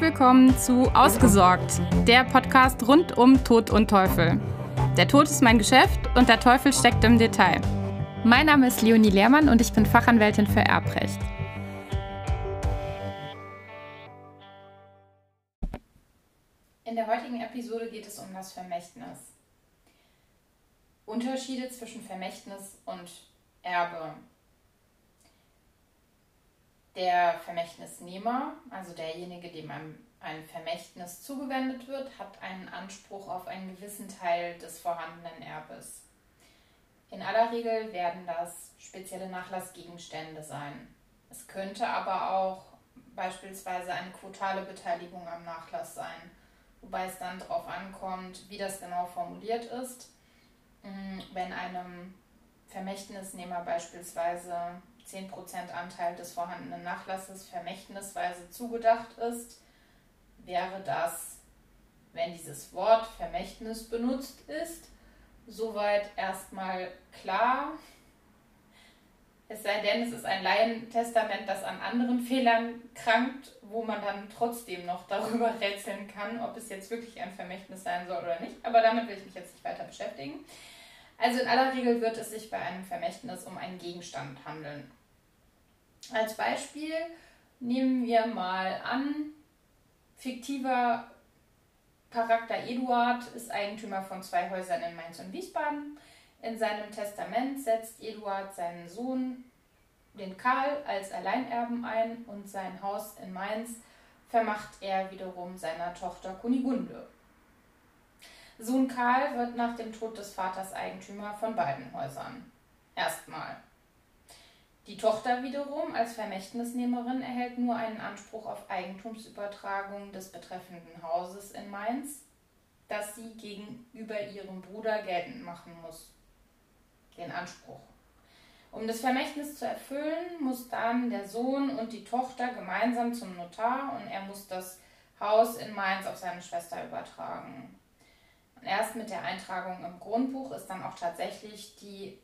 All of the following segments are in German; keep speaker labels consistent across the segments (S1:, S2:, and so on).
S1: Willkommen zu Ausgesorgt, der Podcast rund um Tod und Teufel. Der Tod ist mein Geschäft und der Teufel steckt im Detail. Mein Name ist Leonie Lehrmann und ich bin Fachanwältin für Erbrecht. In der heutigen Episode geht es um das Vermächtnis. Unterschiede zwischen Vermächtnis und Erbe. Der Vermächtnisnehmer, also derjenige, dem ein Vermächtnis zugewendet wird, hat einen Anspruch auf einen gewissen Teil des vorhandenen Erbes. In aller Regel werden das spezielle Nachlassgegenstände sein. Es könnte aber auch beispielsweise eine quotale Beteiligung am Nachlass sein, wobei es dann darauf ankommt, wie das genau formuliert ist. Mm, wenn einem Vermächtnisnehmer beispielsweise 10% Anteil des vorhandenen Nachlasses vermächtnisweise zugedacht ist, wäre das, wenn dieses Wort Vermächtnis benutzt ist, soweit erstmal klar. Es sei denn, es ist ein Laientestament, das an anderen Fehlern krankt, wo man dann trotzdem noch darüber rätseln kann, ob es jetzt wirklich ein Vermächtnis sein soll oder nicht. Aber damit will ich mich jetzt nicht weiter beschäftigen. Also in aller Regel wird es sich bei einem Vermächtnis um einen Gegenstand handeln. Als Beispiel nehmen wir mal an, fiktiver Charakter Eduard ist Eigentümer von zwei Häusern in Mainz und Wiesbaden. In seinem Testament setzt Eduard seinen Sohn, den Karl, als Alleinerben ein und sein Haus in Mainz vermacht er wiederum seiner Tochter Kunigunde. Sohn Karl wird nach dem Tod des Vaters Eigentümer von beiden Häusern. Erstmal. Die Tochter wiederum als Vermächtnisnehmerin erhält nur einen Anspruch auf Eigentumsübertragung des betreffenden Hauses in Mainz, das sie gegenüber ihrem Bruder geltend machen muss. Den Anspruch. Um das Vermächtnis zu erfüllen, muss dann der Sohn und die Tochter gemeinsam zum Notar und er muss das Haus in Mainz auf seine Schwester übertragen. Und erst mit der Eintragung im Grundbuch ist dann auch tatsächlich die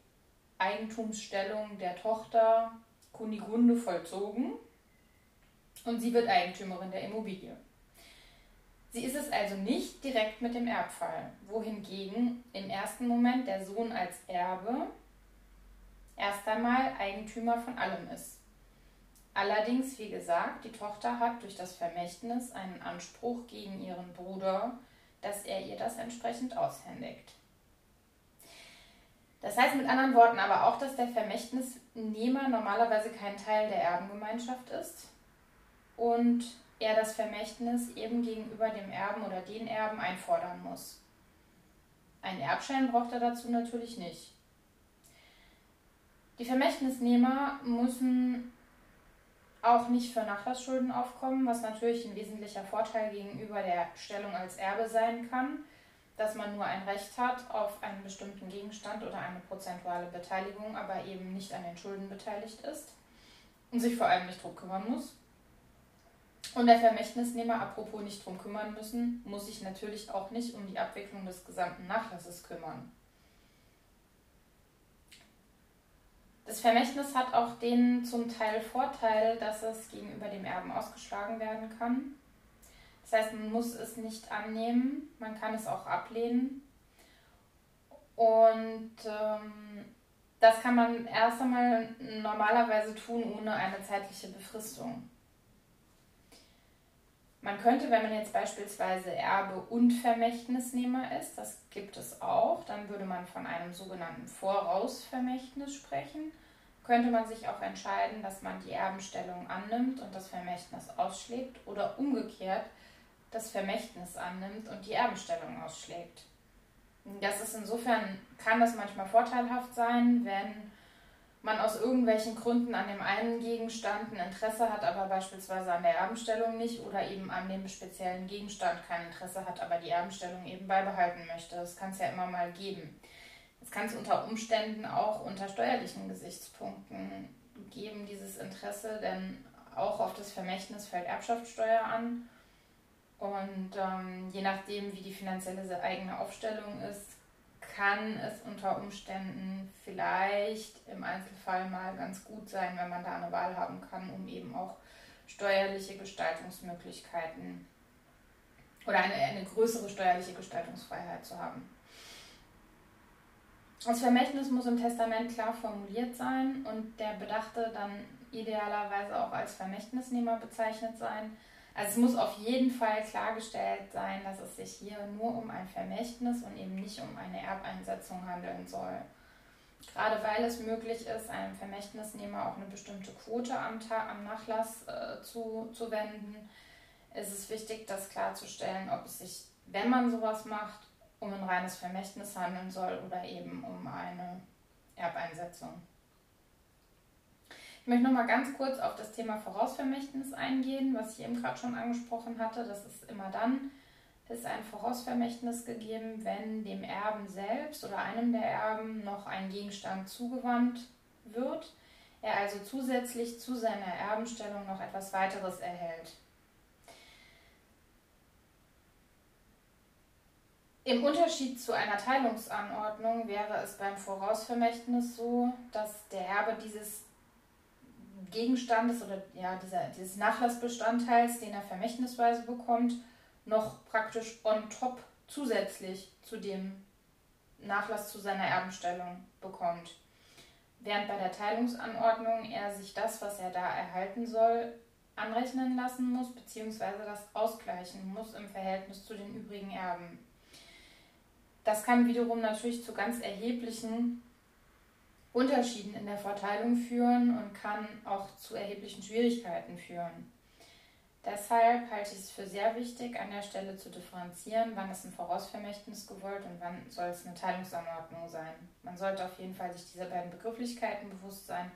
S1: Eigentumsstellung der Tochter Kunigunde vollzogen und sie wird Eigentümerin der Immobilie. Sie ist es also nicht direkt mit dem Erbfall, wohingegen im ersten Moment der Sohn als Erbe erst einmal Eigentümer von allem ist. Allerdings, wie gesagt, die Tochter hat durch das Vermächtnis einen Anspruch gegen ihren Bruder, dass er ihr das entsprechend aushändigt. Das heißt mit anderen Worten aber auch, dass der Vermächtnisnehmer normalerweise kein Teil der Erbengemeinschaft ist und er das Vermächtnis eben gegenüber dem Erben oder den Erben einfordern muss. Einen Erbschein braucht er dazu natürlich nicht. Die Vermächtnisnehmer müssen auch nicht für Nachlassschulden aufkommen, was natürlich ein wesentlicher Vorteil gegenüber der Stellung als Erbe sein kann dass man nur ein Recht hat auf einen bestimmten Gegenstand oder eine prozentuale Beteiligung, aber eben nicht an den Schulden beteiligt ist und sich vor allem nicht drum kümmern muss. Und der Vermächtnisnehmer, apropos nicht drum kümmern müssen, muss sich natürlich auch nicht um die Abwicklung des gesamten Nachlasses kümmern. Das Vermächtnis hat auch den zum Teil Vorteil, dass es gegenüber dem Erben ausgeschlagen werden kann. Das heißt, man muss es nicht annehmen, man kann es auch ablehnen. Und ähm, das kann man erst einmal normalerweise tun ohne eine zeitliche Befristung. Man könnte, wenn man jetzt beispielsweise Erbe und Vermächtnisnehmer ist, das gibt es auch, dann würde man von einem sogenannten Vorausvermächtnis sprechen. Könnte man sich auch entscheiden, dass man die Erbenstellung annimmt und das Vermächtnis ausschlägt oder umgekehrt, das Vermächtnis annimmt und die Erbenstellung ausschlägt. Das ist insofern, kann das manchmal vorteilhaft sein, wenn man aus irgendwelchen Gründen an dem einen Gegenstand ein Interesse hat, aber beispielsweise an der Erbenstellung nicht oder eben an dem speziellen Gegenstand kein Interesse hat, aber die Erbenstellung eben beibehalten möchte. Das kann es ja immer mal geben. Es kann es unter Umständen auch unter steuerlichen Gesichtspunkten geben, dieses Interesse, denn auch auf das Vermächtnis fällt Erbschaftssteuer an. Und ähm, je nachdem, wie die finanzielle eigene Aufstellung ist, kann es unter Umständen vielleicht im Einzelfall mal ganz gut sein, wenn man da eine Wahl haben kann, um eben auch steuerliche Gestaltungsmöglichkeiten oder eine, eine größere steuerliche Gestaltungsfreiheit zu haben. Das Vermächtnis muss im Testament klar formuliert sein und der Bedachte dann idealerweise auch als Vermächtnisnehmer bezeichnet sein. Also es muss auf jeden Fall klargestellt sein, dass es sich hier nur um ein Vermächtnis und eben nicht um eine Erbeinsetzung handeln soll. Gerade weil es möglich ist, einem Vermächtnisnehmer auch eine bestimmte Quote am, am Nachlass äh, zu, zu wenden, ist es wichtig, das klarzustellen, ob es sich, wenn man sowas macht, um ein reines Vermächtnis handeln soll oder eben um eine Erbeinsetzung. Ich möchte noch mal ganz kurz auf das Thema Vorausvermächtnis eingehen, was ich eben gerade schon angesprochen hatte. Das ist immer dann, ist ein Vorausvermächtnis gegeben, wenn dem Erben selbst oder einem der Erben noch ein Gegenstand zugewandt wird, er also zusätzlich zu seiner Erbenstellung noch etwas weiteres erhält. Im Unterschied zu einer Teilungsanordnung wäre es beim Vorausvermächtnis so, dass der Erbe dieses Gegenstandes oder ja, dieser, dieses Nachlassbestandteils, den er vermächtnisweise bekommt, noch praktisch on top zusätzlich zu dem Nachlass zu seiner Erbenstellung bekommt. Während bei der Teilungsanordnung er sich das, was er da erhalten soll, anrechnen lassen muss, beziehungsweise das ausgleichen muss im Verhältnis zu den übrigen Erben. Das kann wiederum natürlich zu ganz erheblichen Unterschieden in der Verteilung führen und kann auch zu erheblichen Schwierigkeiten führen. Deshalb halte ich es für sehr wichtig, an der Stelle zu differenzieren, wann ist ein Vorausvermächtnis gewollt und wann soll es eine Teilungsanordnung sein. Man sollte auf jeden Fall sich dieser beiden Begrifflichkeiten bewusst sein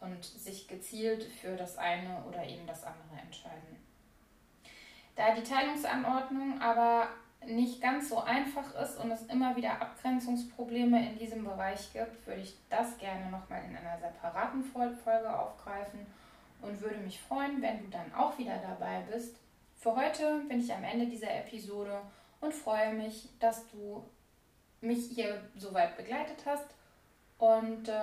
S1: und sich gezielt für das eine oder eben das andere entscheiden. Da die Teilungsanordnung aber nicht ganz so einfach ist und es immer wieder Abgrenzungsprobleme in diesem Bereich gibt, würde ich das gerne nochmal in einer separaten Folge aufgreifen und würde mich freuen, wenn du dann auch wieder dabei bist. Für heute bin ich am Ende dieser Episode und freue mich, dass du mich hier soweit begleitet hast. Und äh,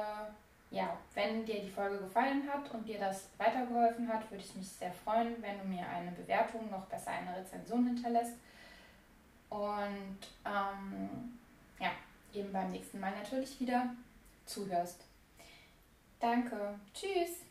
S1: ja, wenn dir die Folge gefallen hat und dir das weitergeholfen hat, würde ich mich sehr freuen, wenn du mir eine Bewertung, noch besser eine Rezension hinterlässt. Und ähm, ja, eben beim nächsten Mal natürlich wieder zuhörst. Danke. Tschüss.